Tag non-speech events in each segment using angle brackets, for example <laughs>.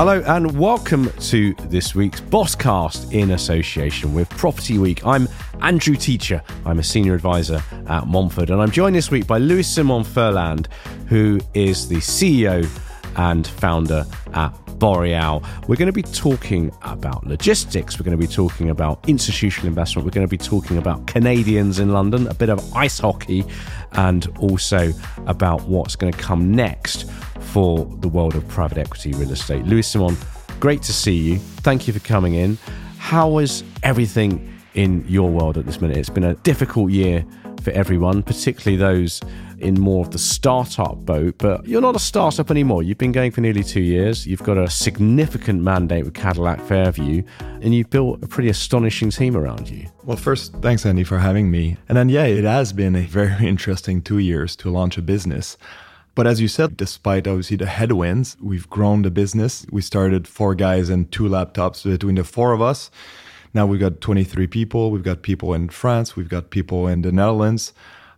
Hello and welcome to this week's Bosscast in association with Property Week. I'm Andrew Teacher. I'm a senior advisor at Montfort, and I'm joined this week by Louis Simon Ferland, who is the CEO and founder at Boreal. We're going to be talking about logistics. We're going to be talking about institutional investment. We're going to be talking about Canadians in London, a bit of ice hockey, and also about what's going to come next for the world of private equity real estate. Louis Simon, great to see you. Thank you for coming in. How is everything in your world at this minute? It's been a difficult year for everyone, particularly those in more of the startup boat. But you're not a startup anymore. You've been going for nearly two years. You've got a significant mandate with Cadillac Fairview, and you've built a pretty astonishing team around you. Well, first, thanks, Andy, for having me. And then, yeah, it has been a very <laughs> interesting two years to launch a business. But as you said, despite obviously the headwinds, we've grown the business. We started four guys and two laptops between the four of us. Now we've got 23 people. We've got people in France. We've got people in the Netherlands.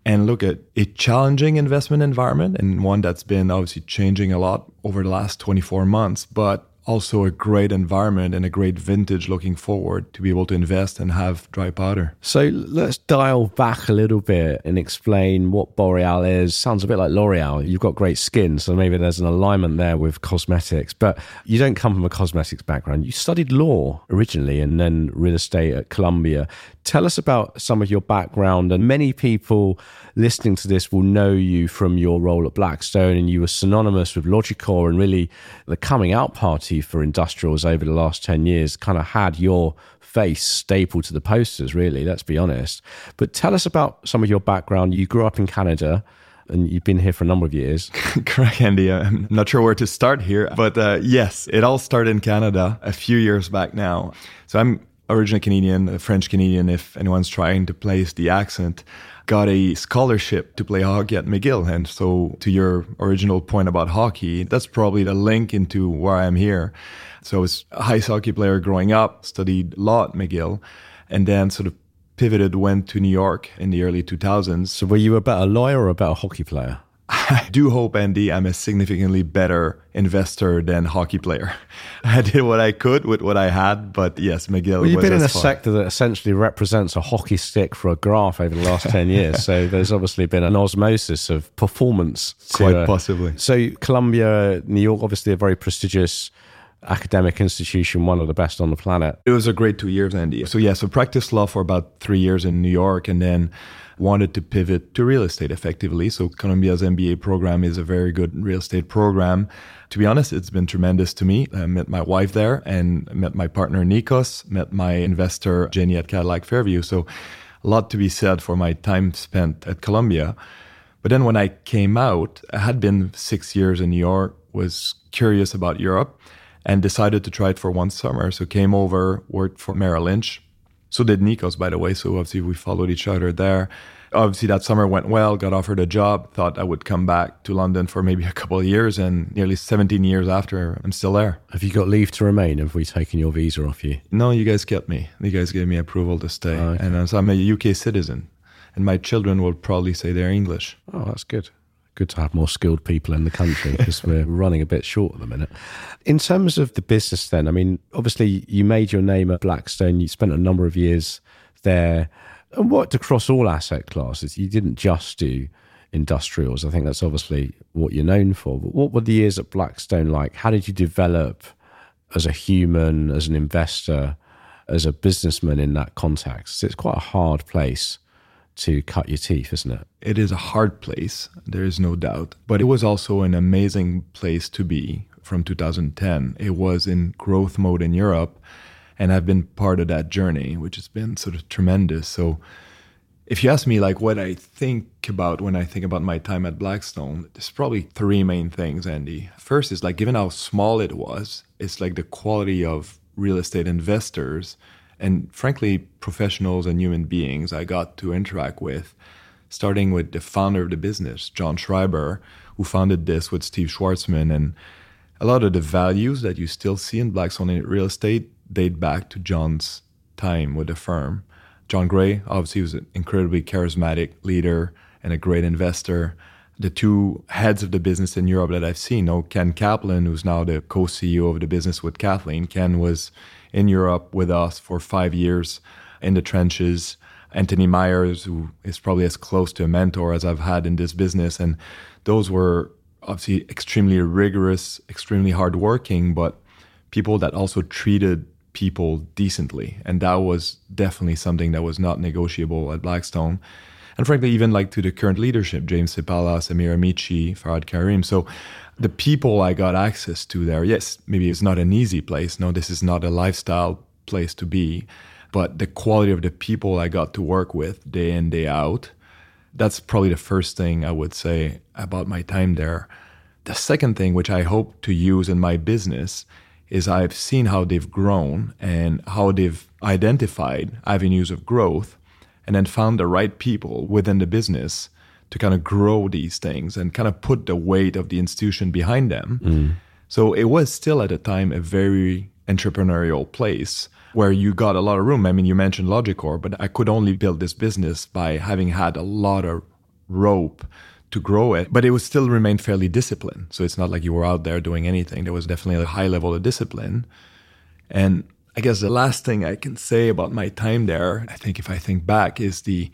And look at a challenging investment environment and one that's been obviously changing a lot over the last 24 months. But also a great environment and a great vintage looking forward to be able to invest and have dry powder. So let's dial back a little bit and explain what Boreal is. Sounds a bit like L'Oreal. You've got great skin, so maybe there's an alignment there with cosmetics, but you don't come from a cosmetics background. You studied law originally and then real estate at Columbia. Tell us about some of your background. And many people listening to this will know you from your role at Blackstone, and you were synonymous with Logicor and really the coming out party for industrials over the last 10 years kind of had your face stapled to the posters, really, let's be honest. But tell us about some of your background. You grew up in Canada and you've been here for a number of years. <laughs> Correct, Andy. I'm not sure where to start here, but uh, yes, it all started in Canada a few years back now. So I'm originally Canadian, a French Canadian, if anyone's trying to place the accent, got a scholarship to play hockey at McGill. And so, to your original point about hockey, that's probably the link into where I'm here. So, I was a ice hockey player growing up, studied law at McGill, and then sort of pivoted, went to New York in the early 2000s. So, were you about a lawyer or about a hockey player? I do hope, Andy, I'm a significantly better investor than hockey player. <laughs> I did what I could with what I had, but yes, McGill. Well, you've been in a far. sector that essentially represents a hockey stick for a graph over the last 10 years. <laughs> so there's obviously been an osmosis of performance. Quite uh, possibly. So, Columbia, New York, obviously a very prestigious academic institution, one of the best on the planet. It was a great two years, Andy. So, yeah, so practiced law for about three years in New York and then wanted to pivot to real estate effectively. So Columbia's MBA program is a very good real estate program. To be honest, it's been tremendous to me. I met my wife there and met my partner Nikos, met my investor Jenny at Cadillac Fairview. So a lot to be said for my time spent at Columbia. But then when I came out, I had been six years in New York, was curious about Europe and decided to try it for one summer. So came over, worked for Merrill Lynch, so did Nikos, by the way. So obviously we followed each other there. Obviously that summer went well, got offered a job, thought I would come back to London for maybe a couple of years and nearly 17 years after I'm still there. Have you got leave to remain? Have we taken your visa off you? No, you guys kept me. You guys gave me approval to stay. Oh, okay. And so I'm a UK citizen and my children will probably say they're English. Oh, that's good good to have more skilled people in the country because <laughs> we're running a bit short at the minute. In terms of the business, then, I mean, obviously you made your name at Blackstone. You spent a number of years there and worked across all asset classes. You didn't just do industrials. I think that's obviously what you're known for. But what were the years at Blackstone like? How did you develop as a human, as an investor, as a businessman in that context? It's quite a hard place to cut your teeth, isn't it? It is a hard place, there is no doubt. But it was also an amazing place to be from 2010. It was in growth mode in Europe, and I've been part of that journey, which has been sort of tremendous. So, if you ask me like what I think about when I think about my time at Blackstone, there's probably three main things, Andy. First is like given how small it was, it's like the quality of real estate investors and frankly, professionals and human beings I got to interact with, starting with the founder of the business, John Schreiber, who founded this with Steve Schwarzman. And a lot of the values that you still see in Blackstone real estate date back to John's time with the firm. John Gray, obviously, was an incredibly charismatic leader and a great investor. the two heads of the business in Europe that I've seen. No, Ken Kaplan, who's now the co-CEO of the business with Kathleen. Ken was in Europe with us for five years in the trenches. Anthony Myers, who is probably as close to a mentor as I've had in this business, and those were obviously extremely rigorous, extremely hardworking, but people that also treated people decently. And that was definitely something that was not negotiable at Blackstone. And frankly, even like to the current leadership, James Seppala, Samir Amici, Farhad Karim. So the people I got access to there, yes, maybe it's not an easy place. No, this is not a lifestyle place to be. But the quality of the people I got to work with day in, day out, that's probably the first thing I would say about my time there. The second thing, which I hope to use in my business, is I've seen how they've grown and how they've identified avenues of growth and then found the right people within the business to kind of grow these things and kind of put the weight of the institution behind them. Mm. So it was still at the time a very entrepreneurial place where you got a lot of room. I mean, you mentioned Logicor, but I could only build this business by having had a lot of rope to grow it, but it was still remained fairly disciplined. So it's not like you were out there doing anything. There was definitely a high level of discipline. And I guess the last thing I can say about my time there, I think if I think back, is the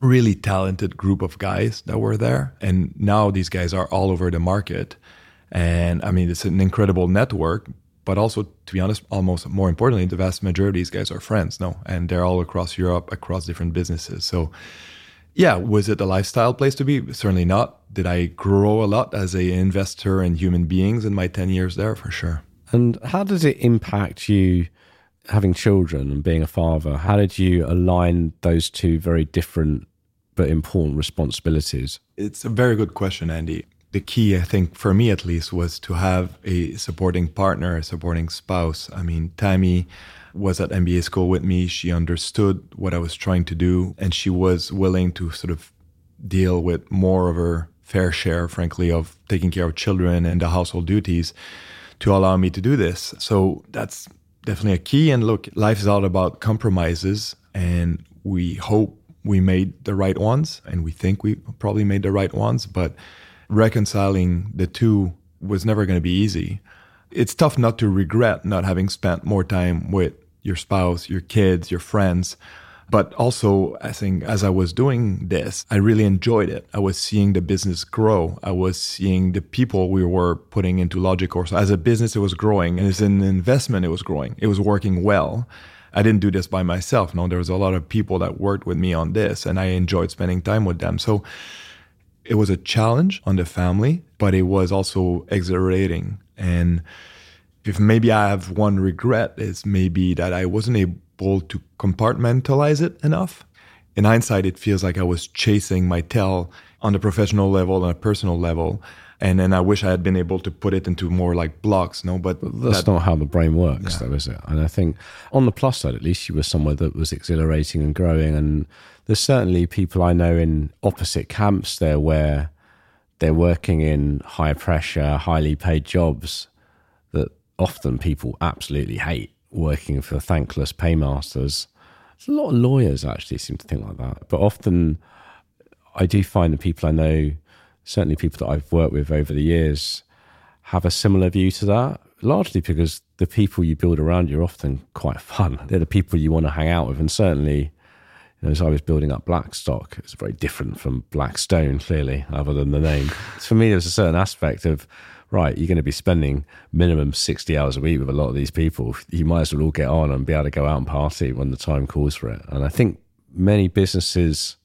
really talented group of guys that were there. And now these guys are all over the market. And I mean, it's an incredible network, but also, to be honest, almost more importantly, the vast majority of these guys are friends, no? And they're all across Europe, across different businesses. So yeah, was it a lifestyle place to be? Certainly not. Did I grow a lot as an investor in human beings in my 10 years there? For sure. And how does it impact you having children and being a father? How did you align those two very different but important responsibilities? It's a very good question, Andy. The key, I think, for me at least, was to have a supporting partner, a supporting spouse. I mean, Tammy was at MBA school with me. She understood what I was trying to do, and she was willing to sort of deal with more of her fair share, frankly, of taking care of children and the household duties to allow me to do this. So that's definitely a key. And look, life is all about compromises, and we hope we made the right ones, and we think we probably made the right ones, but reconciling the two was never going to be easy. It's tough not to regret not having spent more time with your spouse, your kids, your friends. But also, I think as I was doing this, I really enjoyed it. I was seeing the business grow. I was seeing the people we were putting into Logicor. So as a business, it was growing, and as an investment, it was growing. It was working well. I didn't do this by myself. No, there was a lot of people that worked with me on this, and I enjoyed spending time with them. So it was a challenge on the family, but it was also exhilarating. And if maybe I have one regret is maybe that I wasn't able to compartmentalize it enough. In hindsight, it feels like I was chasing my tail on a professional level, and a personal level. And then I wish I had been able to put it into more like blocks, no? But that's that, not how the brain works, yeah. though, is it? And I think on the plus side, at least, you were somewhere that was exhilarating and growing. And there's certainly people I know in opposite camps there where they're working in high pressure, highly paid jobs that often people absolutely hate working for thankless paymasters. A lot of lawyers actually seem to think like that. But often I do find the people I know, certainly people that I've worked with over the years, have a similar view to that, largely because the people you build around you are often quite <laughs> fun. They're the people you want to hang out with. And certainly, you know, as I was building up Blackstock, it's very different from Blackstone, clearly, other than the name. For me, there's a certain aspect of right, you're going to be spending minimum 60 hours a week with a lot of these people. You might as well all get on and be able to go out and party when the time calls for it. And I think many businesses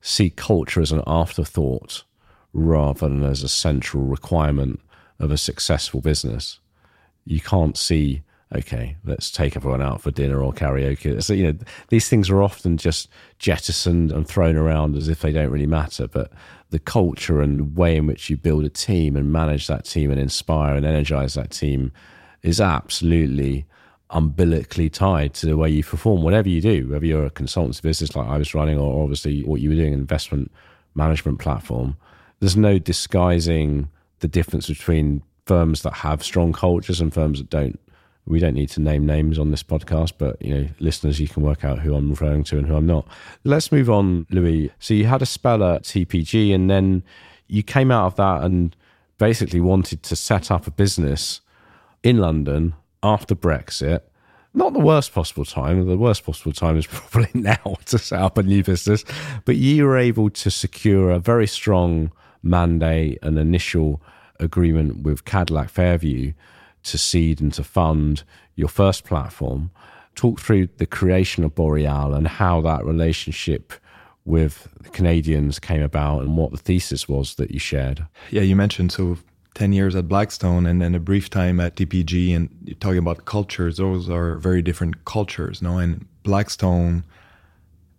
see culture as an afterthought rather than as a central requirement of a successful business. You can't see, okay, let's take everyone out for dinner or karaoke. So, you know, these things are often just jettisoned and thrown around as if they don't really matter. But the culture and way in which you build a team and manage that team and inspire and energize that team is absolutely umbilically tied to the way you perform whatever you do whether you're a consultancy business like i was running or obviously what you were doing investment management platform there's no disguising the difference between firms that have strong cultures and firms that don't we don't need to name names on this podcast, but you know, listeners, you can work out who I'm referring to and who I'm not. Let's move on, Louis. So you had a spell at TPG, and then you came out of that and basically wanted to set up a business in London after Brexit. Not the worst possible time. The worst possible time is <laughs> probably now <laughs> to set up a new business. But you were able to secure a very strong mandate, an initial agreement with Cadillac Fairview to seed and to fund your first platform. Talk through the creation of Boreal and how that relationship with the Canadians came about and what the thesis was that you shared. Yeah, you mentioned so 10 years at Blackstone and then a brief time at TPG and you're talking about cultures, those are very different cultures. No, and Blackstone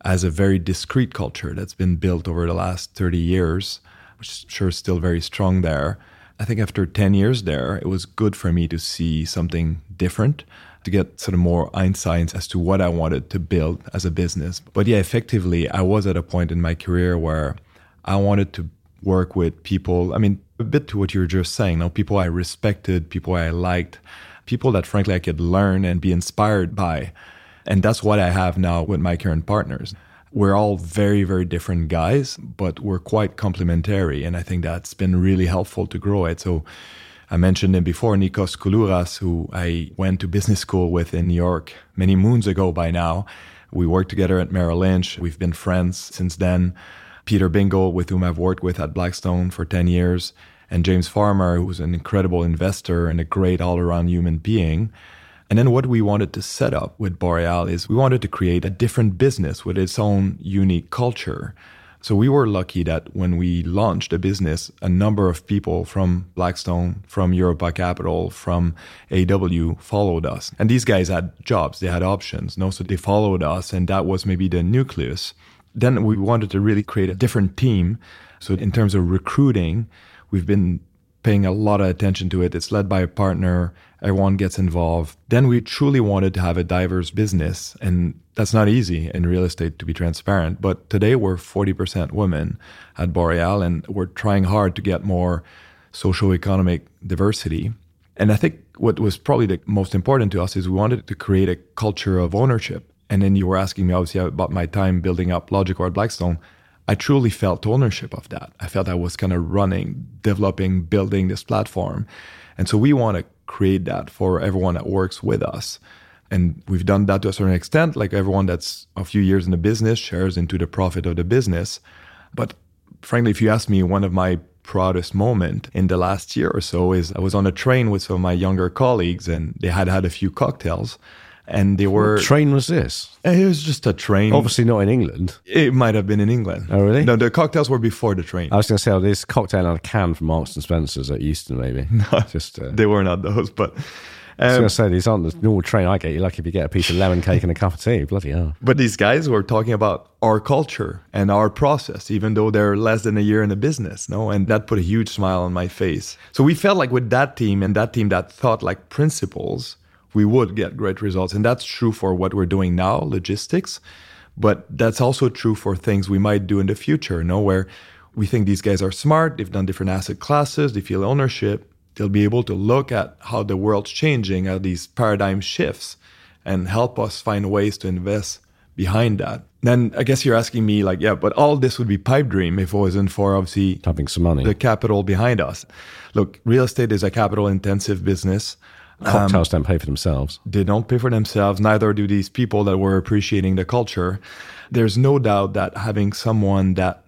has a very discrete culture that's been built over the last 30 years, which is sure still very strong there. I think after 10 years there, it was good for me to see something different, to get sort of more insights as to what I wanted to build as a business. But yeah, effectively, I was at a point in my career where I wanted to work with people. I mean, a bit to what you were just saying, you know, people I respected, people I liked, people that frankly I could learn and be inspired by. And that's what I have now with my current partners. We're all very, very different guys, but we're quite complementary. And I think that's been really helpful to grow it. So I mentioned him before, Nikos Koulouras, who I went to business school with in New York many moons ago by now. We worked together at Merrill Lynch. We've been friends since then. Peter Bingle, with whom I've worked with at Blackstone for 10 years, and James Farmer, who's an incredible investor and a great all around human being. And then what we wanted to set up with Boreal is we wanted to create a different business with its own unique culture. So we were lucky that when we launched the business, a number of people from Blackstone, from Europa Capital, from AW followed us. And these guys had jobs, they had options, no? So they followed us, and that was maybe the nucleus. Then we wanted to really create a different team. So, in terms of recruiting, we've been paying a lot of attention to it. It's led by a partner, everyone gets involved. Then we truly wanted to have a diverse business. And that's not easy in real estate to be transparent. But today we're 40% women at Boreal, and we're trying hard to get more socio-economic diversity. And I think what was probably the most important to us is we wanted to create a culture of ownership. And then you were asking me obviously about my time building up Logicor at Blackstone. I truly felt ownership of that. I felt I was kind of running, developing, building this platform. And so we want to create that for everyone that works with us. And we've done that to a certain extent. Like everyone that's a few years in the business shares into the profit of the business. But frankly, if you ask me, one of my proudest moment in the last year or so is I was on a train with some of my younger colleagues and they had had a few cocktails and they were what train was this? It was just a train. Obviously not in England. It might have been in England. Oh really? No, the cocktails were before the train. I was going to say, oh, this cocktail on a can from Marks and Spencers at Euston, maybe. <laughs> No, just uh, they were not those, but. Um, I was going to say these aren't the normal train I get. You're lucky if you get a piece of lemon cake and a cup of tea. Bloody hell! But these guys were talking about our culture and our process, even though they're less than a year in the business. No, and that put a huge smile on my face. So we felt like with that team and that team that thought like principles, we would get great results. And that's true for what we're doing now, logistics, but that's also true for things we might do in the future, you know, where we think these guys are smart, they've done different asset classes, they feel ownership, they'll be able to look at how the world's changing, how these paradigm shifts, and help us find ways to invest behind that. Then I guess you're asking me like, yeah, but all this would be pipe dream if it wasn't for obviously some money, the capital behind us. Look, real estate is a capital intensive business. Cocktails um, don't pay for themselves. They don't pay for themselves. Neither do these people that were appreciating the culture. There's no doubt that having someone that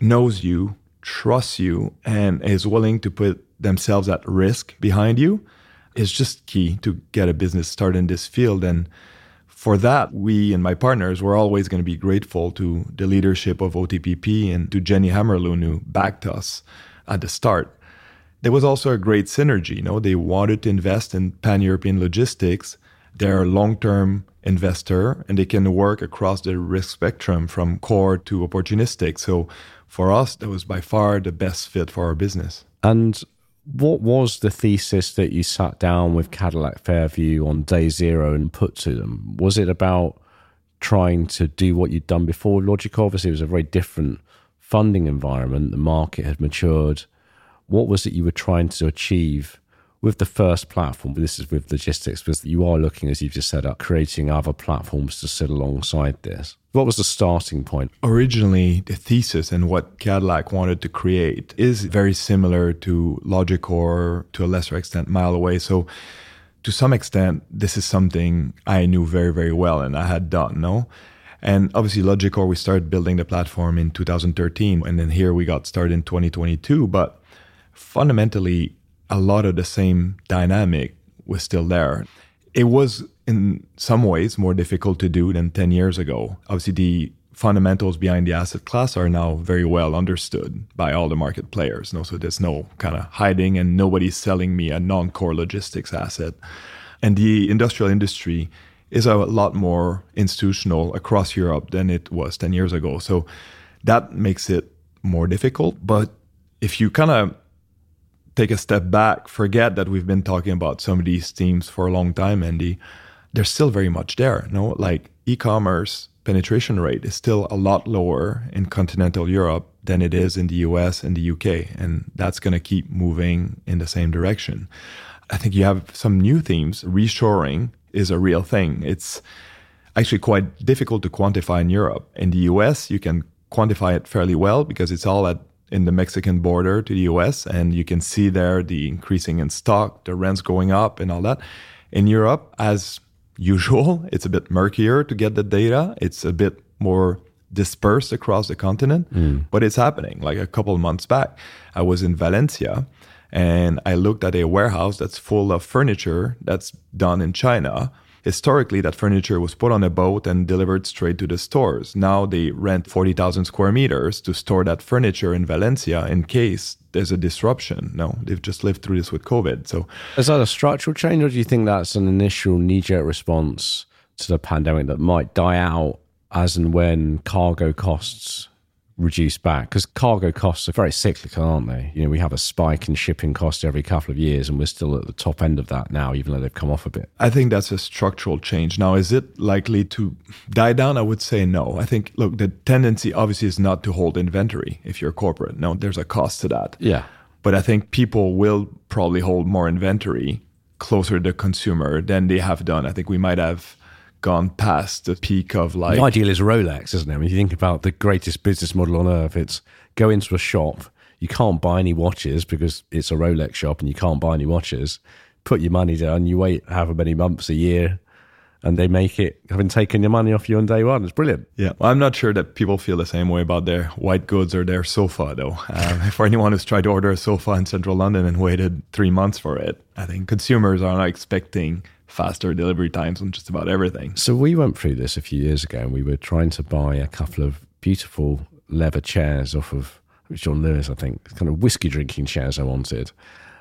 knows you, trusts you, and is willing to put themselves at risk behind you is just key to get a business started in this field. And for that, we and my partners were always going to be grateful to the leadership of OTPP and to Jenny Hammarlund, who backed us at the start there was also a great synergy. You know, they wanted to invest in pan-European logistics. They're a long-term investor and they can work across the risk spectrum from core to opportunistic. So for us, that was by far the best fit for our business. And what was the thesis that you sat down with Cadillac Fairview on day zero and put to them? Was it about trying to do what you'd done before Logic? Obviously, it was a very different funding environment. The market had matured what was it you were trying to achieve with the first platform, this is with logistics, because you are looking, as you've just said, at creating other platforms to sit alongside this. What was the starting point? Originally, the thesis and what Cadillac wanted to create is very similar to Logicor, to a lesser extent, Mileway. So, to some extent, this is something I knew very, very well and I had done, no? And obviously, Logicor, we started building the platform in 2013, and then here we got started in 2022. But fundamentally, a lot of the same dynamic was still there. It was in some ways more difficult to do than 10 years ago. Obviously, the fundamentals behind the asset class are now very well understood by all the market players. No, so there's no kind of hiding and nobody's selling me a non-core logistics asset. And the industrial industry is a lot more institutional across Europe than it was 10 years ago. So that makes it more difficult. But if you kind of take a step back, forget that we've been talking about some of these themes for a long time, Andy, they're still very much there. No, like e-commerce penetration rate is still a lot lower in continental Europe than it is in the US and the UK, and that's going to keep moving in the same direction. I think you have some new themes. Reshoring is a real thing. It's actually quite difficult to quantify in Europe. In the US, you can quantify it fairly well because it's all at in the Mexican border to the US, and you can see there the increasing in stock, the rents going up, and all that. In Europe, as usual, <laughs> it's a bit murkier to get the data. It's a bit more dispersed across the continent, mm. but it's happening. Like a couple months back, I was in Valencia and I looked at a warehouse that's full of furniture that's done in China Historically, that furniture was put on a boat and delivered straight to the stores. Now they rent 40,000 square meters to store that furniture in Valencia in case there's a disruption. No, they've just lived through this with COVID. So, is that a structural change, or do you think that's an initial knee jerk response to the pandemic that might die out as and when cargo costs reduce back because cargo costs are very cyclical, aren't they? You know, we have a spike in shipping costs every couple of years, and we're still at the top end of that now, even though they've come off a bit. I think that's a structural change. Now, is it likely to die down? I would say no. I think, look, the tendency obviously is not to hold inventory if you're corporate. No, there's a cost to that. Yeah. But I think people will probably hold more inventory closer to the consumer than they have done. I think we might have gone past the peak of like. The ideal is Rolex, isn't it? I mean, you think about the greatest business model on earth, it's go into a shop, you can't buy any watches because it's a Rolex shop and you can't buy any watches. Put your money down, you wait however many months a year, and they make it having taken your money off you on day one. It's brilliant. Yeah, well, I'm not sure that people feel the same way about their white goods or their sofa, though. Um, <laughs> for anyone who's tried to order a sofa in central London and waited three months for it, I think consumers are not expecting faster delivery times on just about everything. So we went through this a few years ago and we were trying to buy a couple of beautiful leather chairs off of John Lewis, I think, kind of whiskey drinking chairs I wanted.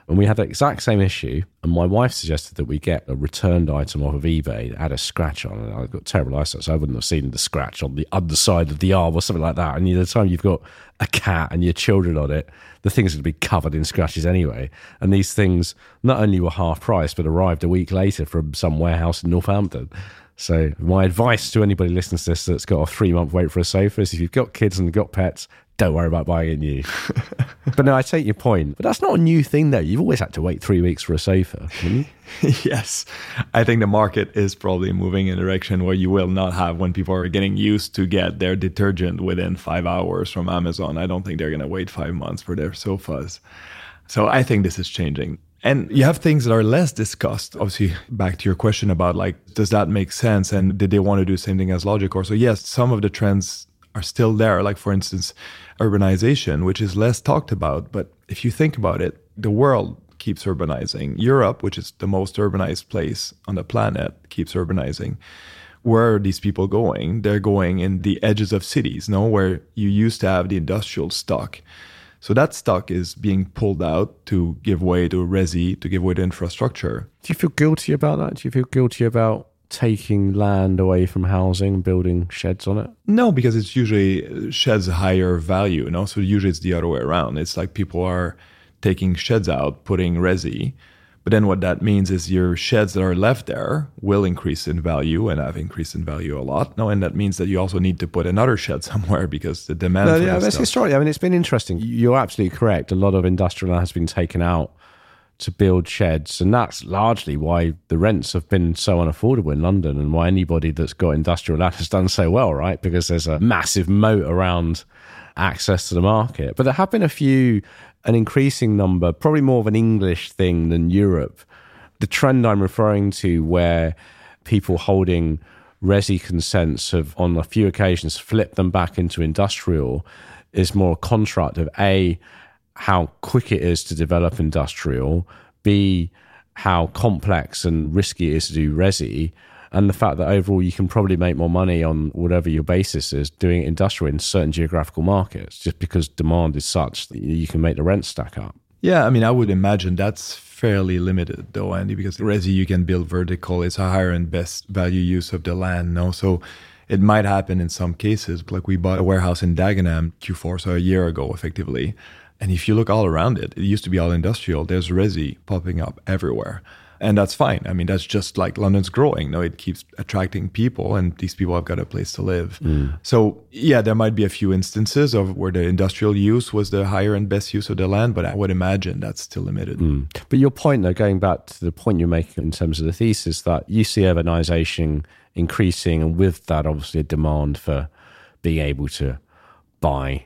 And we had the exact same issue. And my wife suggested that we get a returned item off of eBay that had a scratch on it. I've got terrible eyesight, so I wouldn't have seen the scratch on the underside of the arm or something like that. And the time you've got a cat and your children on it, the thing's going to be covered in scratches anyway. And these things not only were half price, but arrived a week later from some warehouse in Northampton. So my advice to anybody listening to this that's got a three month wait for a sofa is if you've got kids and got pets, don't worry about buying it new. <laughs> but no, I take your point. But that's not a new thing, though. You've always had to wait three weeks for a sofa. <laughs> yes. I think the market is probably moving in a direction where you will not have when people are getting used to get their detergent within five hours from Amazon. I don't think they're going to wait five months for their sofas. So I think this is changing. And you have things that are less discussed. Obviously, back to your question about like, does that make sense? And did they want to do the same thing as Logicor? So yes, some of the trends are still there. Like for instance, urbanization, which is less talked about. But if you think about it, the world keeps urbanizing. Europe, which is the most urbanized place on the planet, keeps urbanizing. Where are these people going? They're going in the edges of cities, no, where you used to have the industrial stock. So that stock is being pulled out to give way to resi, to give way to infrastructure. Do you feel guilty about that? Do you feel guilty about taking land away from housing, building sheds on it? No, because it's usually uh, sheds higher value. You know? So usually it's the other way around. It's like people are taking sheds out, putting resi, but then what that means is your sheds that are left there will increase in value and have increased in value a lot. No, and that means that you also need to put another shed <laughs> somewhere because the demand. No, yeah, that's historically. I mean, it's been interesting. You're absolutely correct. A lot of industrial land has been taken out to build sheds. And that's largely why the rents have been so unaffordable in London and why anybody that's got industrial land has done so well, right? Because there's a massive moat around access to the market. But there have been a few, an increasing number, probably more of an English thing than Europe. The trend I'm referring to where people holding resi consents have on a few occasions flipped them back into industrial is more a contract of A, how quick it is to develop industrial, B, how complex and risky it is to do resi, and the fact that overall you can probably make more money on whatever your basis is doing industrial in certain geographical markets just because demand is such that you can make the rent stack up. Yeah, I mean, I would imagine that's fairly limited though, Andy, because resi you can build vertical. It's a higher and best value use of the land, no? So it might happen in some cases. Like we bought a warehouse in Dagenham Q4, so a year ago, effectively. And if you look all around it, it used to be all industrial. There's resi popping up everywhere. And that's fine. I mean, that's just like London's growing. No, it keeps attracting people, and these people have got a place to live. Mm. So, yeah, there might be a few instances of where the industrial use was the higher and best use of the land, but I would imagine that's still limited. Mm. But your point, though, going back to the point you're making in terms of the thesis, that you see urbanization increasing, and with that, obviously, a demand for being able to buy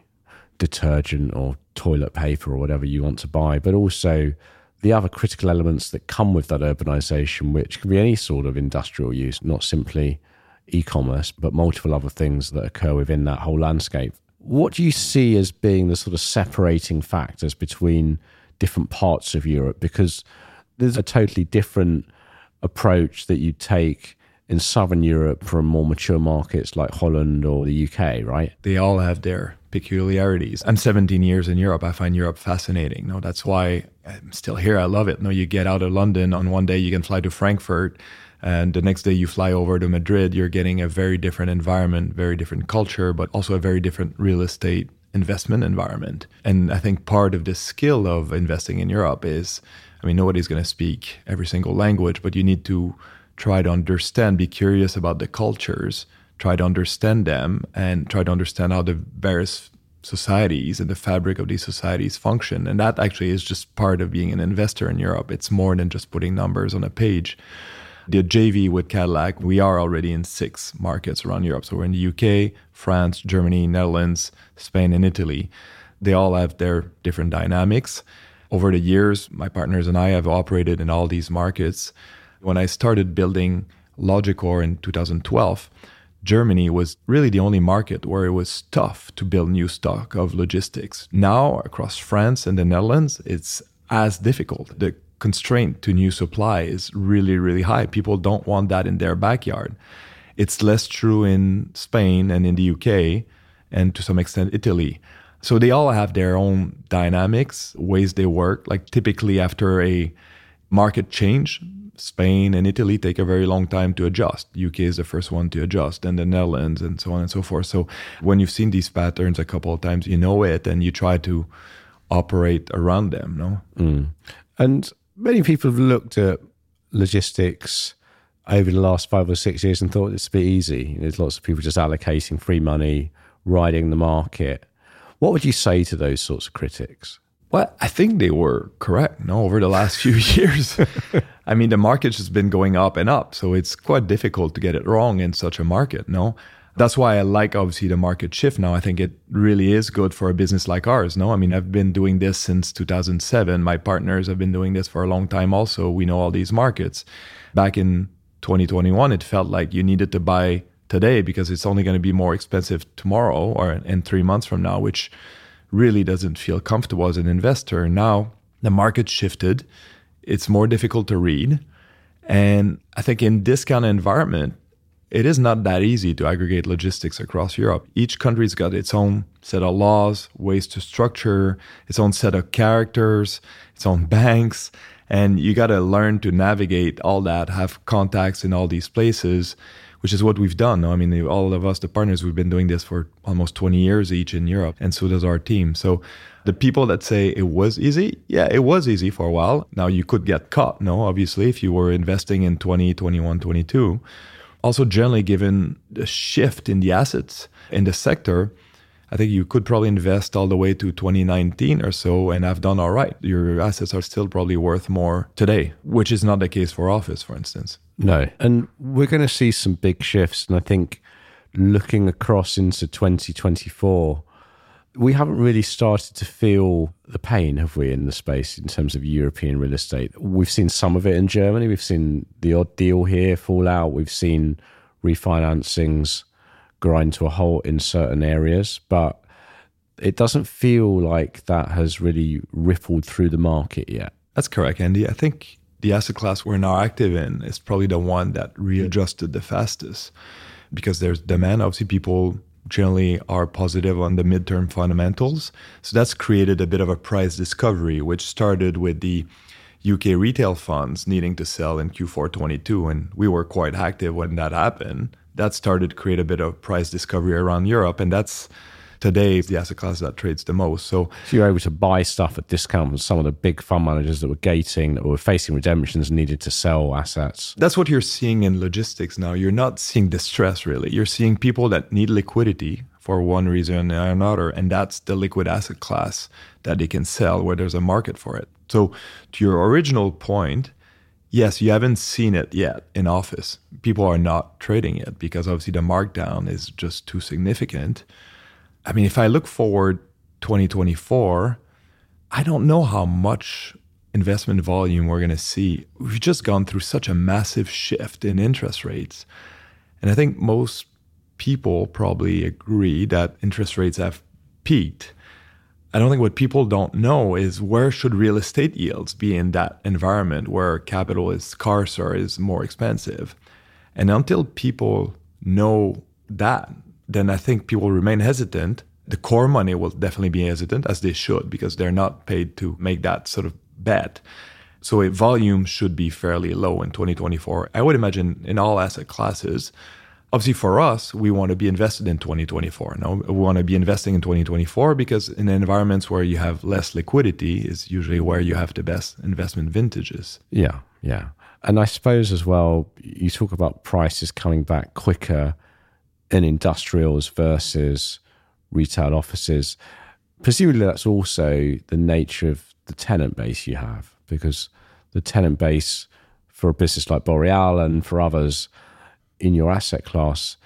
detergent or toilet paper or whatever you want to buy, but also the other critical elements that come with that urbanization, which can be any sort of industrial use, not simply e commerce, but multiple other things that occur within that whole landscape. What do you see as being the sort of separating factors between different parts of Europe? Because there's a totally different approach that you take in Southern Europe from more mature markets like Holland or the UK, right? They all have their peculiarities. I'm 17 years in Europe. I find Europe fascinating. No, that's why I'm still here. I love it. No, you get out of London on one day, you can fly to Frankfurt, and the next day you fly over to Madrid. You're getting a very different environment, very different culture, but also a very different real estate investment environment. And I think part of the skill of investing in Europe is, I mean, nobody's going to speak every single language, but you need to try to understand, be curious about the cultures, try to understand them, and try to understand how the various societies and the fabric of these societies function. And that actually is just part of being an investor in Europe. It's more than just putting numbers on a page. The JV with Cadillac, we are already in six markets around Europe. So we're in the UK, France, Germany, Netherlands, Spain, and Italy. They all have their different dynamics. Over the years, my partners and I have operated in all these markets when I started building Logicor in 2012, Germany was really the only market where it was tough to build new stock of logistics. Now, across France and the Netherlands, it's as difficult. The constraint to new supply is really, really high. People don't want that in their backyard. It's less true in Spain and in the UK, and to some extent, Italy. So they all have their own dynamics, ways they work. Like typically, after a market change, Spain and Italy take a very long time to adjust. UK is the first one to adjust, and the Netherlands, and so on and so forth. So when you've seen these patterns a couple of times, you know it, and you try to operate around them. No, mm. and many people have looked at logistics over the last five or six years and thought it's a bit easy. There's lots of people just allocating free money, riding the market. What would you say to those sorts of critics? Well, I think they were correct. No, over the last <laughs> few years, <laughs> I mean, the market has been going up and up, so it's quite difficult to get it wrong in such a market. No, that's why I like obviously the market shift now. I think it really is good for a business like ours. No, I mean, I've been doing this since 2007. My partners have been doing this for a long time. Also, we know all these markets. Back in 2021, it felt like you needed to buy today because it's only going to be more expensive tomorrow or in three months from now, which really doesn't feel comfortable as an investor. Now the market shifted, it's more difficult to read. And I think in this kind of environment, it is not that easy to aggregate logistics across Europe. Each country's got its own set of laws, ways to structure, its own set of characters, its own banks. And you got to learn to navigate all that, have contacts in all these places which is what we've done. I mean, all of us, the partners, we've been doing this for almost 20 years each in Europe, and so does our team. So the people that say it was easy, yeah, it was easy for a while. Now you could get caught, no, obviously, if you were investing in 20, 21, 22. Also, generally, given the shift in the assets in the sector, I think you could probably invest all the way to 2019 or so and have done all right. Your assets are still probably worth more today, which is not the case for office, for instance. No. And we're going to see some big shifts. And I think looking across into 2024, we haven't really started to feel the pain, have we, in the space in terms of European real estate? We've seen some of it in Germany. We've seen the odd deal here fall out. We've seen refinancings grind to a halt in certain areas, but it doesn't feel like that has really rippled through the market yet. That's correct, Andy. I think the asset class we're now active in is probably the one that readjusted the fastest because there's demand. Obviously, people generally are positive on the midterm fundamentals. So that's created a bit of a price discovery, which started with the UK retail funds needing to sell in Q4 22. And we were quite active when that happened that started to create a bit of price discovery around Europe. And that's today the asset class that trades the most. So, so you're able to buy stuff at discount from some of the big fund managers that were gating, that were facing redemptions, needed to sell assets. That's what you're seeing in logistics now. You're not seeing distress really. You're seeing people that need liquidity for one reason or another, and that's the liquid asset class that they can sell where there's a market for it. So, to your original point, Yes, you haven't seen it yet in office. People are not trading it because obviously the markdown is just too significant. I mean, if I look forward 2024, I don't know how much investment volume we're going to see. We've just gone through such a massive shift in interest rates. And I think most people probably agree that interest rates have peaked. I don't think what people don't know is where should real estate yields be in that environment where capital is scarce or is more expensive. And until people know that, then I think people remain hesitant. The core money will definitely be hesitant, as they should, because they're not paid to make that sort of bet. So a volume should be fairly low in 2024. I would imagine in all asset classes, obviously for us we want to be invested in 2024 no we want to be investing in 2024 because in environments where you have less liquidity is usually where you have the best investment vintages yeah yeah and i suppose as well you talk about prices coming back quicker in industrials versus retail offices presumably that's also the nature of the tenant base you have because the tenant base for a business like Boreal and for others in your asset class,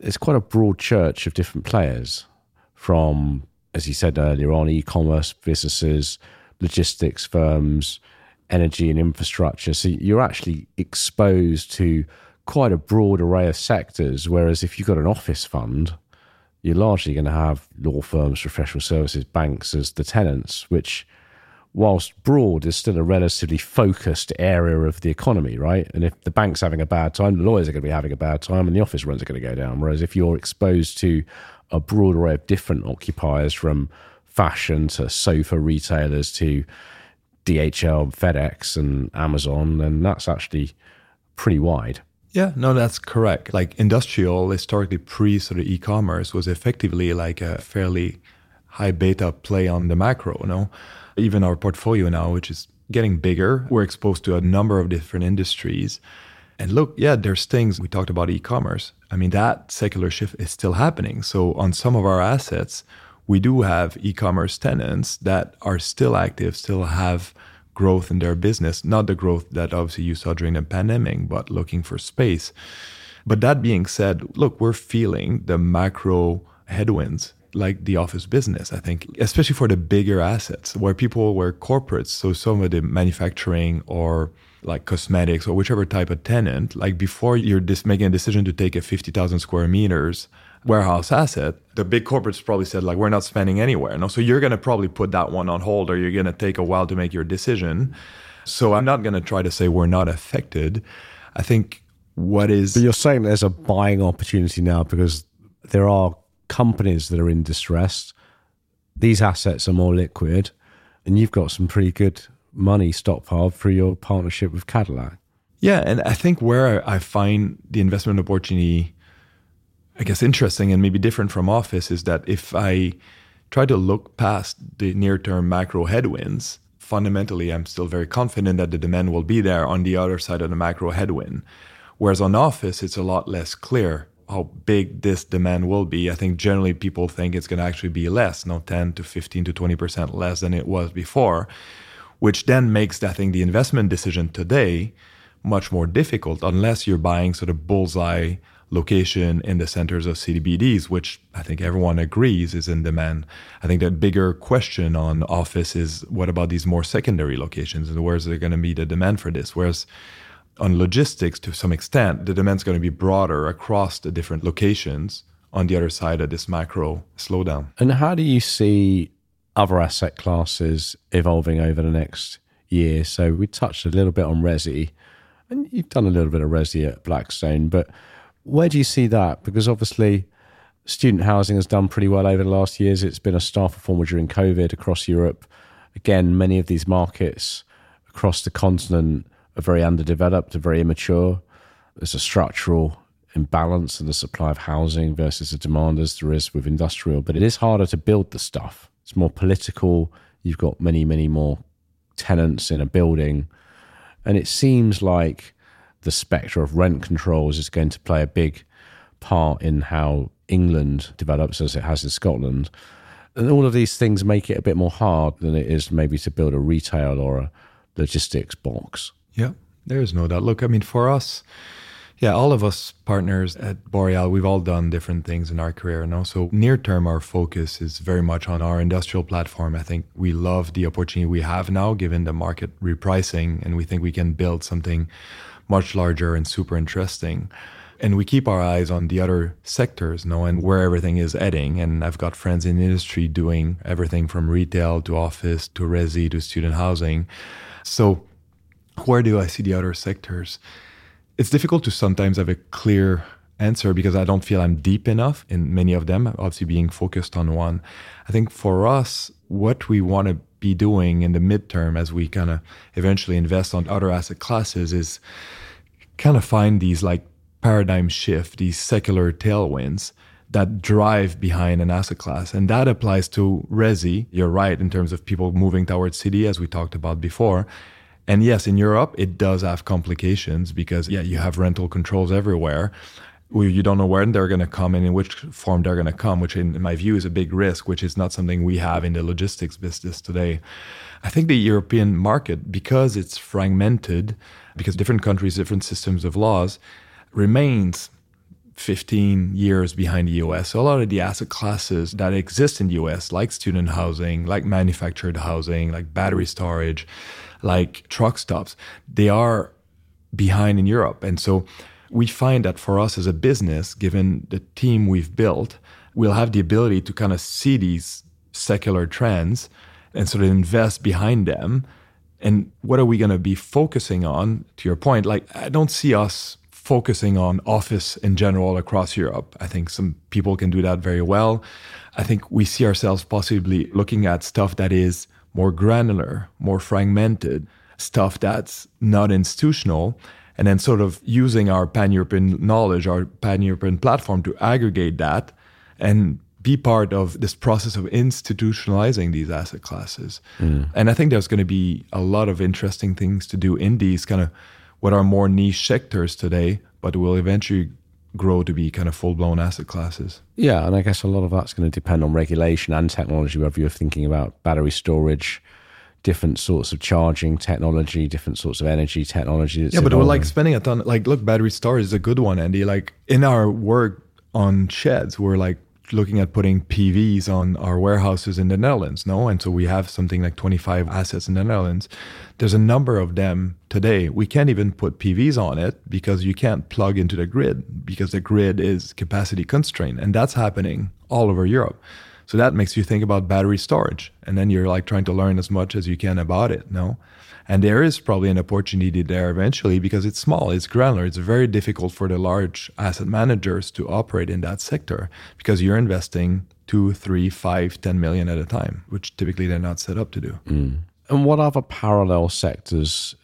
it's quite a broad church of different players from, as you said earlier on, e commerce businesses, logistics firms, energy and infrastructure. So you're actually exposed to quite a broad array of sectors. Whereas if you've got an office fund, you're largely going to have law firms, professional services, banks as the tenants, which whilst broad is still a relatively focused area of the economy, right? And if the bank's having a bad time, the lawyers are going to be having a bad time, and the office rents are going to go down. Whereas if you're exposed to a broad array of different occupiers from fashion to sofa retailers to DHL, FedEx, and Amazon, then that's actually pretty wide. Yeah, no, that's correct. Like industrial, historically pre sort of e-commerce was effectively like a fairly high beta play on the macro, you know? even our portfolio now, which is getting bigger, we're exposed to a number of different industries. And look, yeah, there's things we talked about e commerce. I mean, that secular shift is still happening. So, on some of our assets, we do have e commerce tenants that are still active, still have growth in their business, not the growth that obviously you saw during the pandemic, but looking for space. But that being said, look, we're feeling the macro headwinds like the office business, I think, especially for the bigger assets where people were corporates. So some of the manufacturing or like cosmetics or whichever type of tenant, like before you're just making a decision to take a 50,000 square meters warehouse asset, the big corporates probably said like, we're not spending anywhere. No, so you're going to probably put that one on hold or you're going to take a while to make your decision. So I'm not going to try to say we're not affected. I think what is. But you're saying there's a buying opportunity now because there are companies that are in distress, these assets are more liquid, and you've got some pretty good money stockpiled through your partnership with Cadillac. Yeah, and I think where I find the investment opportunity, I guess, interesting and maybe different from office is that if I try to look past the near term macro headwinds, fundamentally, I'm still very confident that the demand will be there on the other side of the macro headwind. Whereas on office, it's a lot less clear how big this demand will be. I think generally people think it's going to actually be less, you no 10 to 15 to 20% less than it was before, which then makes, I think, the investment decision today much more difficult unless you're buying sort of bullseye location in the centers of CBDs, which I think everyone agrees is in demand. I think that bigger question on office is what about these more secondary locations and where's there going to be the demand for this? Whereas on logistics, to some extent, the demand's going to be broader across the different locations on the other side of this macro slowdown. And how do you see other asset classes evolving over the next year? So we touched a little bit on Resi, and you've done a little bit of Resi at Blackstone, but where do you see that? Because obviously, student housing has done pretty well over the last years. It's been a star performer during COVID across Europe. Again, many of these markets across the continent are very underdeveloped, are very immature. There's a structural imbalance in the supply of housing versus the demand as there is with industrial, but it is harder to build the stuff. It's more political. You've got many, many more tenants in a building. And it seems like the spectre of rent controls is going to play a big part in how England develops as it has in Scotland. And all of these things make it a bit more hard than it is maybe to build a retail or a logistics box. Yeah, there is no doubt. Look, I mean, for us, yeah, all of us partners at Boreal, we've all done different things in our career. And also, near term, our focus is very much on our industrial platform. I think we love the opportunity we have now, given the market repricing, and we think we can build something much larger and super interesting. And we keep our eyes on the other sectors, knowing where everything is heading. And I've got friends in industry doing everything from retail to office to resi to student housing. So, where do I see the other sectors? It's difficult to sometimes have a clear answer because I don't feel I'm deep enough in many of them, obviously being focused on one. I think for us, what we want to be doing in the midterm as we kind of eventually invest on other asset classes is kind of find these like paradigm shift, these secular tailwinds that drive behind an asset class. And that applies to Resi. You're right in terms of people moving towards city, as we talked about before. And yes, in Europe, it does have complications because, yeah, you have rental controls everywhere you don't know when they're going to come and in which form they're going to come, which in my view is a big risk, which is not something we have in the logistics business today. I think the European market, because it's fragmented, because different countries, different systems of laws, remains 15 years behind the US. So a lot of the asset classes that exist in the US, like student housing, like manufactured housing, like battery storage, like truck stops, they are behind in Europe. And so we find that for us as a business, given the team we've built, we'll have the ability to kind of see these secular trends and sort of invest behind them. And what are we going to be focusing on? To your point, like, I don't see us focusing on office in general across Europe. I think some people can do that very well. I think we see ourselves possibly looking at stuff that is more granular, more fragmented, stuff that's not institutional and then sort of using our pan European knowledge, our pan European platform to aggregate that and be part of this process of institutionalizing these asset classes. Mm. And I think there's going to be a lot of interesting things to do in these kind of what are more niche sectors today, but will eventually grow to be kind of full blown asset classes. Yeah, and I guess a lot of that's going to depend on regulation and technology, whether you're thinking about battery storage different sorts of charging technology, different sorts of energy technology. yeah, but evolving. we're like spending a ton. Like, look, battery storage is a good one, Andy. Like in our work on sheds, we're like looking at putting PVs on our warehouses in the Netherlands. No, and so we have something like 25 assets in the Netherlands. There's a number of them today. We can't even put PVs on it because you can't plug into the grid because the grid is capacity constrained, and that's happening all over Europe. So that makes you think about battery storage. And then you're like trying to learn as much as you can about it, no? And there is probably an opportunity there eventually because it's small, it's granular, it's very difficult for the large asset managers to operate in that sector because you're investing two, three, five, ten million at a time, which typically they're not set up to do. Mm. And what other parallel sectors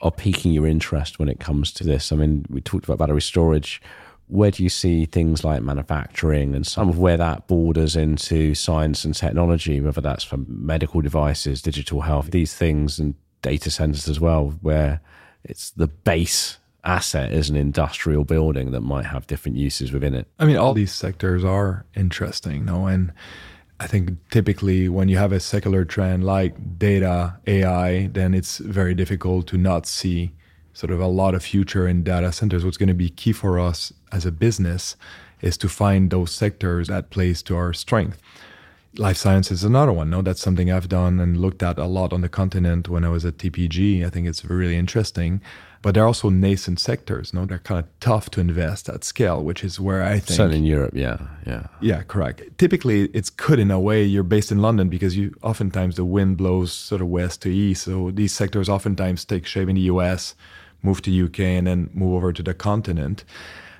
are piquing your interest when it comes to this? I mean, we talked about battery storage where do you see things like manufacturing and some of where that borders into science and technology, whether that's for medical devices, digital health, these things, and data centers as well, where it's the base asset is an industrial building that might have different uses within it. I mean, all these sectors are interesting, no? And I think typically when you have a secular trend like data, AI, then it's very difficult to not see sort of a lot of future in data centers. What's going to be key for us as a business is to find those sectors that plays to our strength. Life science is another one. No, that's something I've done and looked at a lot on the continent when I was at TPG. I think it's really interesting but they're also nascent sectors. No, they're kind of tough to invest at scale, which is where I think certainly in Europe, yeah, yeah, yeah, correct. Typically, it's good in a way. You're based in London because you oftentimes the wind blows sort of west to east. So these sectors oftentimes take shape in the U.S., move to UK, and then move over to the continent.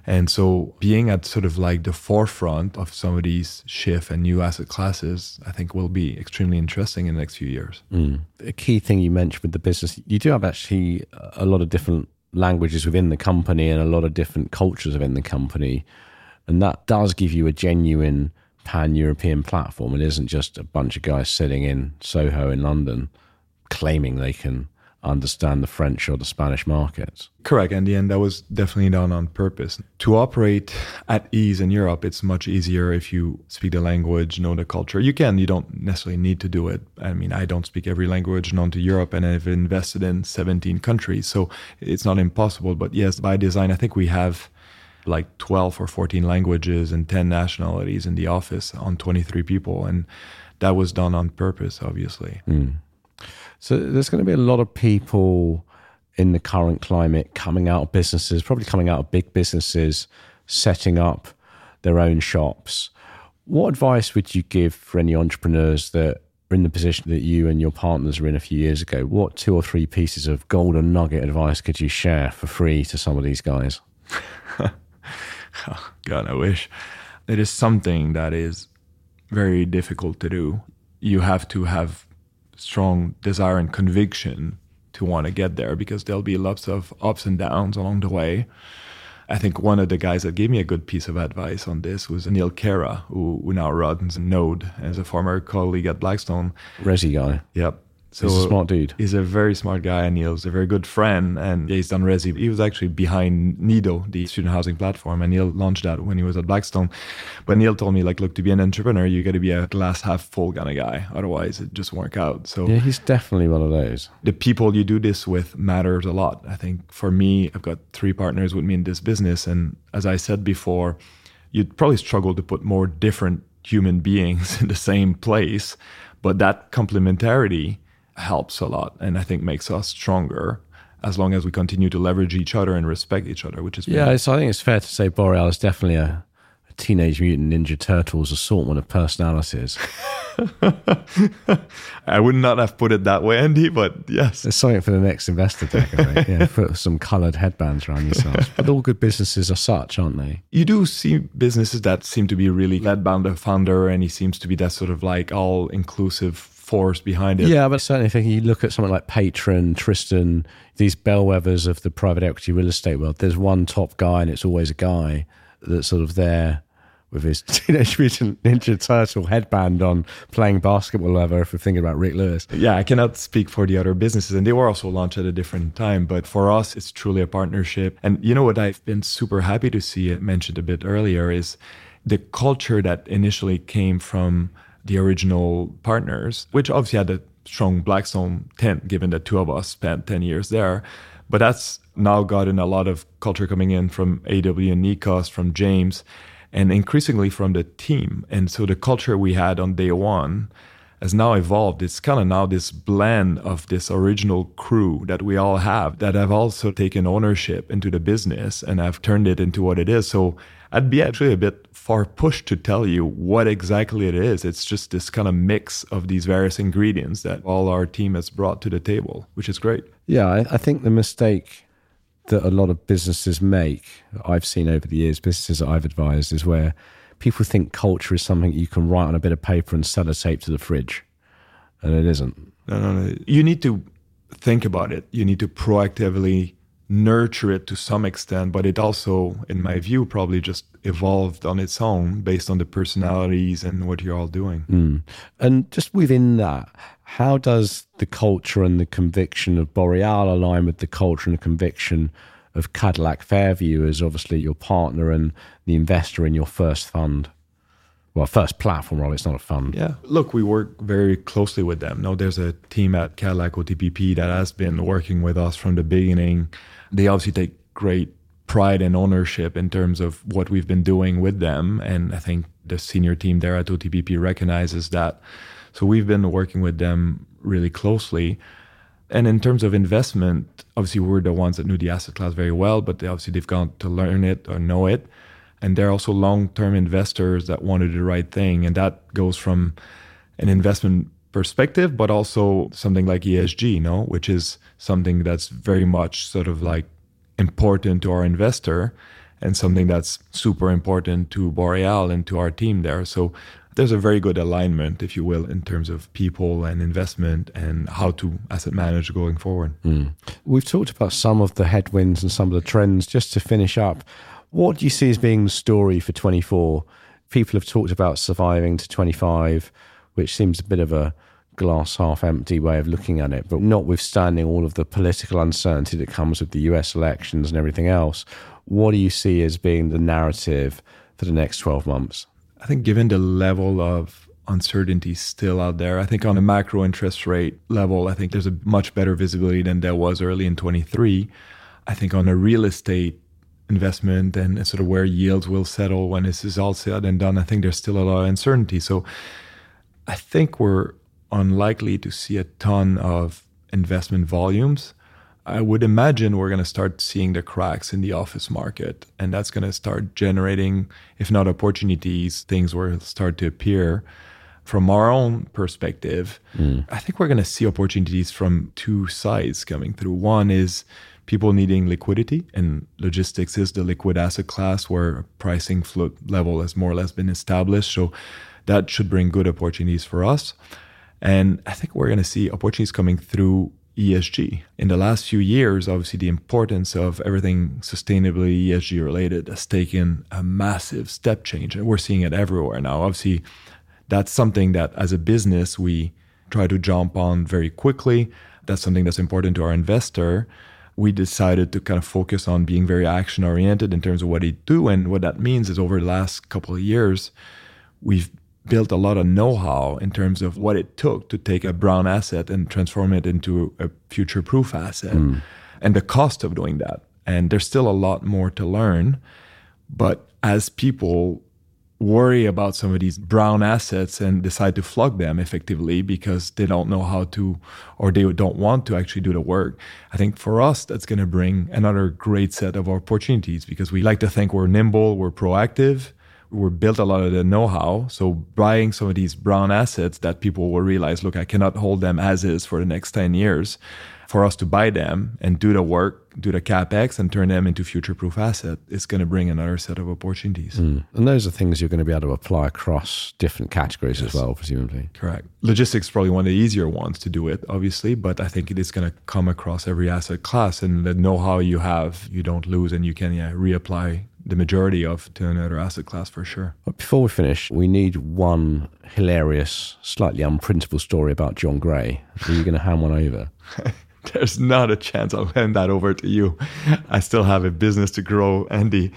And so being at sort of like the forefront of some of these shift and new asset classes, I think will be extremely interesting in the next few years. Mm. A key thing you mentioned with the business, you do have actually a lot of different languages within the company and a lot of different cultures within the company. And that does give you a genuine pan European platform. It isn't just a bunch of guys sitting in Soho in London claiming they can understand the French or the Spanish markets. Correct. And the end, that was definitely done on purpose. To operate at ease in Europe, it's much easier if you speak the language, know the culture. You can, you don't necessarily need to do it. I mean, I don't speak every language known to Europe and I've invested in 17 countries. So it's not impossible. But yes, by design, I think we have like 12 or 14 languages and 10 nationalities in the office on 23 people. And that was done on purpose, obviously. Mm. So there's going to be a lot of people in the current climate coming out of businesses, probably coming out of big businesses, setting up their own shops. What advice would you give for any entrepreneurs that are in the position that you and your partners were in a few years ago? What two or three pieces of golden nugget advice could you share for free to some of these guys? <laughs> God, I wish. It is something that is very difficult to do. You have to have strong desire and conviction to want to get there because there'll be lots of ups and downs along the way. I think one of the guys that gave me a good piece of advice on this was Neil Kara, who, who now runs Node as a former colleague at Blackstone. Resi guy. Yep. So he's a smart dude. He's a very smart guy, and he's a very good friend. And he's done Resi. He was actually behind Nido, the student housing platform, and Neil launched that when he was at Blackstone. But Neil told me, like, look, to be an entrepreneur, you got to be a glass half full kind of guy. Otherwise, it just won't work out. So yeah, he's definitely one of those. The people you do this with matters a lot. I think for me, I've got three partners with me in this business, and as I said before, you'd probably struggle to put more different human beings <laughs> in the same place, but that complementarity helps a lot and I think makes us stronger as long as we continue to leverage each other and respect each other, which is yeah. So I think it's fair to say Boreal is definitely a, a Teenage Mutant Ninja Turtles assortment of personalities. <laughs> I would not have put it that way, Andy, but yes. There's something for the next investor deck, I think. Yeah, <laughs> put some coloured headbands around yourselves. But all good businesses are such, aren't they? You do see businesses that seem to be really led by the founder, and he seems to be that sort of like all inclusive force behind it. Yeah, but certainly if you look at something like Patron, Tristan, these bellwethers of the private equity real estate world, there's one top guy and it's always a guy that's sort of there with his <laughs> Teenage Mutant Ninja Turtle headband on, playing basketball, whatever, if we're thinking about Ric Lewis. Yeah, I cannot speak for the other businesses, and they were also launched at a different time. But for us, it's truly a partnership. And you know what I've been super happy to see it mentioned a bit earlier is the culture that initially came from the original partners, which obviously had a strong Blackstone tent, given that two of us spent 10 years there. But that's now gotten a lot of culture coming in from AW and Nikos, from James, and increasingly from the team. And so the culture we had on day one has now evolved. It's kind of now this blend of this original crew that we all have that have also taken ownership into the business and have turned it into what it is. So I'd be actually a bit far pushed to tell you what exactly it is. It's just this kind of mix of these various ingredients that all our team has brought to the table, which is great. Yeah, I, I think the mistake that a lot of businesses make, I've seen over the years, businesses that I've advised, is where people think culture is something you can write on a bit of paper and sellotape to the fridge. And it isn't. No, no, no. You need to think about it. You need to proactively nurture it to some extent, but it also, in my view, probably just evolved on its own based on the personalities and what you're all doing. Mm. And just within that, how does the culture and the conviction of Boreal align with the culture and the conviction of Cadillac Fairview as obviously your partner and the investor in your first fund. Well, first platform role, it's not a fund. Yeah. Look, we work very closely with them. No, there's a team at Cadillac OTPP that has been working with us from the beginning. They obviously take great pride and ownership in terms of what we've been doing with them. And I think the senior team there at OTPP recognizes that. So we've been working with them really closely. And in terms of investment, obviously we're the ones that knew the asset class very well, but they obviously they've gone to learn it or know it. And they're also long-term investors that want to do the right thing. And that goes from an investment perspective, but also something like ESG, you know, which is something that's very much sort of like important to our investor and something that's super important to Boreal and to our team there. So there's a very good alignment, if you will, in terms of people and investment and how to asset manage going forward. Mm. We've talked about some of the headwinds and some of the trends. Just to finish up, what do you see as being the story for 24? People have talked about surviving to 25, which seems a bit of a glass half empty way of looking at it. But notwithstanding all of the political uncertainty that comes with the US elections and everything else, what do you see as being the narrative for the next 12 months? I think given the level of uncertainty still out there, I think on a macro interest rate level, I think there's a much better visibility than there was early in 23. I think on a real estate investment and sort of where yields will settle when this is all said and done, I think there's still a lot of uncertainty. So I think we're unlikely to see a ton of investment volumes. I would imagine we're going to start seeing the cracks in the office market, and that's going to start generating, if not opportunities, things will start to appear. From our own perspective, mm. I think we're going to see opportunities from two sides coming through. One is people needing liquidity, and logistics is the liquid asset class where pricing float level has more or less been established. So that should bring good opportunities for us. And I think we're going to see opportunities coming through ESG. In the last few years, obviously, the importance of everything sustainably ESG related has taken a massive step change. And we're seeing it everywhere now. Obviously, that's something that as a business, we try to jump on very quickly. That's something that's important to our investor. We decided to kind of focus on being very action oriented in terms of what we do. And what that means is over the last couple of years, we've built a lot of know-how in terms of what it took to take a brown asset and transform it into a future-proof asset mm. and the cost of doing that and there's still a lot more to learn but as people worry about some of these brown assets and decide to flog them effectively because they don't know how to or they don't want to actually do the work. I think for us, that's going to bring another great set of opportunities because we like to think we're nimble, we're proactive, we built a lot of the know-how. So buying some of these brown assets that people will realize, look, I cannot hold them as is for the next 10 years. For us to buy them and do the work, do the capex, and turn them into future-proof asset, it's going to bring another set of opportunities. Mm. And those are things you're going to be able to apply across different categories yes. as well, presumably. Correct. Logistics is probably one of the easier ones to do it, obviously, but I think it is going to come across every asset class, and the know-how you have, you don't lose, and you can yeah, reapply the majority of to another asset class for sure. But before we finish, we need one hilarious, slightly unprintable story about John Gray. Are you going to hand one over? <laughs> There's not a chance I'll hand that over to you. I still have a business to grow, Andy.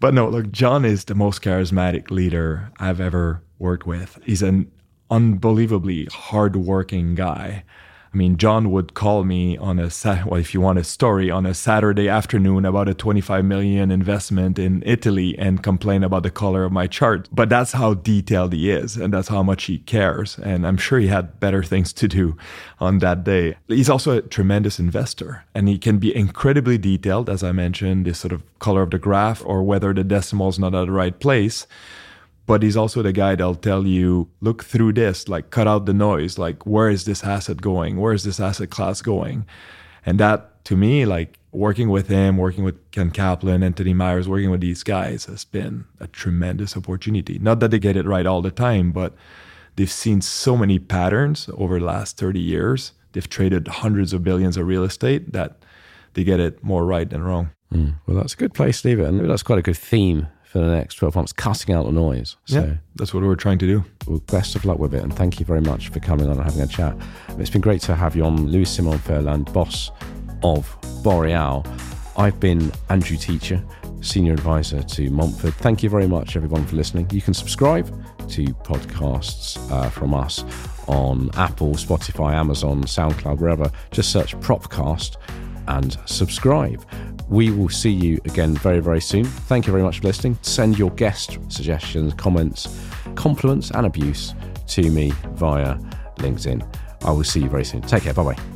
But no, look, John is the most charismatic leader I've ever worked with. He's an unbelievably hardworking guy. I mean, John would call me on a well, if you want a story, on a Saturday afternoon about a 25 million investment in Italy and complain about the color of my chart. But that's how detailed he is, and that's how much he cares. And I'm sure he had better things to do on that day. He's also a tremendous investor, and he can be incredibly detailed, as I mentioned, the sort of color of the graph or whether the decimal is not at the right place but he's also the guy that'll tell you look through this like cut out the noise like where is this asset going? Where is this asset class going? And that to me like working with him working with Ken Caplan anthony myers working with these guys has been a tremendous opportunity. Not that they get it right all the time but they've seen so many patterns over the last 30 years. They've traded hundreds of billions of real estate that they get it more right than wrong. Mm. well that's a good place and that's quite a good theme for the next 12 months, cutting out the noise. So, yeah, that's what we're trying to do. Well, best of luck with it. And thank you very much for coming on and having a chat. It's been great to have you on, Louis Simon Ferland, boss of Boreal. I've been Andrew Teacher, Senior Advisor to Montfort. Thank you very much, everyone, for listening. You can subscribe to podcasts uh, from us on Apple, Spotify, Amazon, SoundCloud, wherever. Just search Propcast and subscribe. We will see you again very, very soon. Thank you very much for listening. Send your guest suggestions, comments, compliments, and abuse to me via LinkedIn. I will see you very soon. Take care. Bye bye.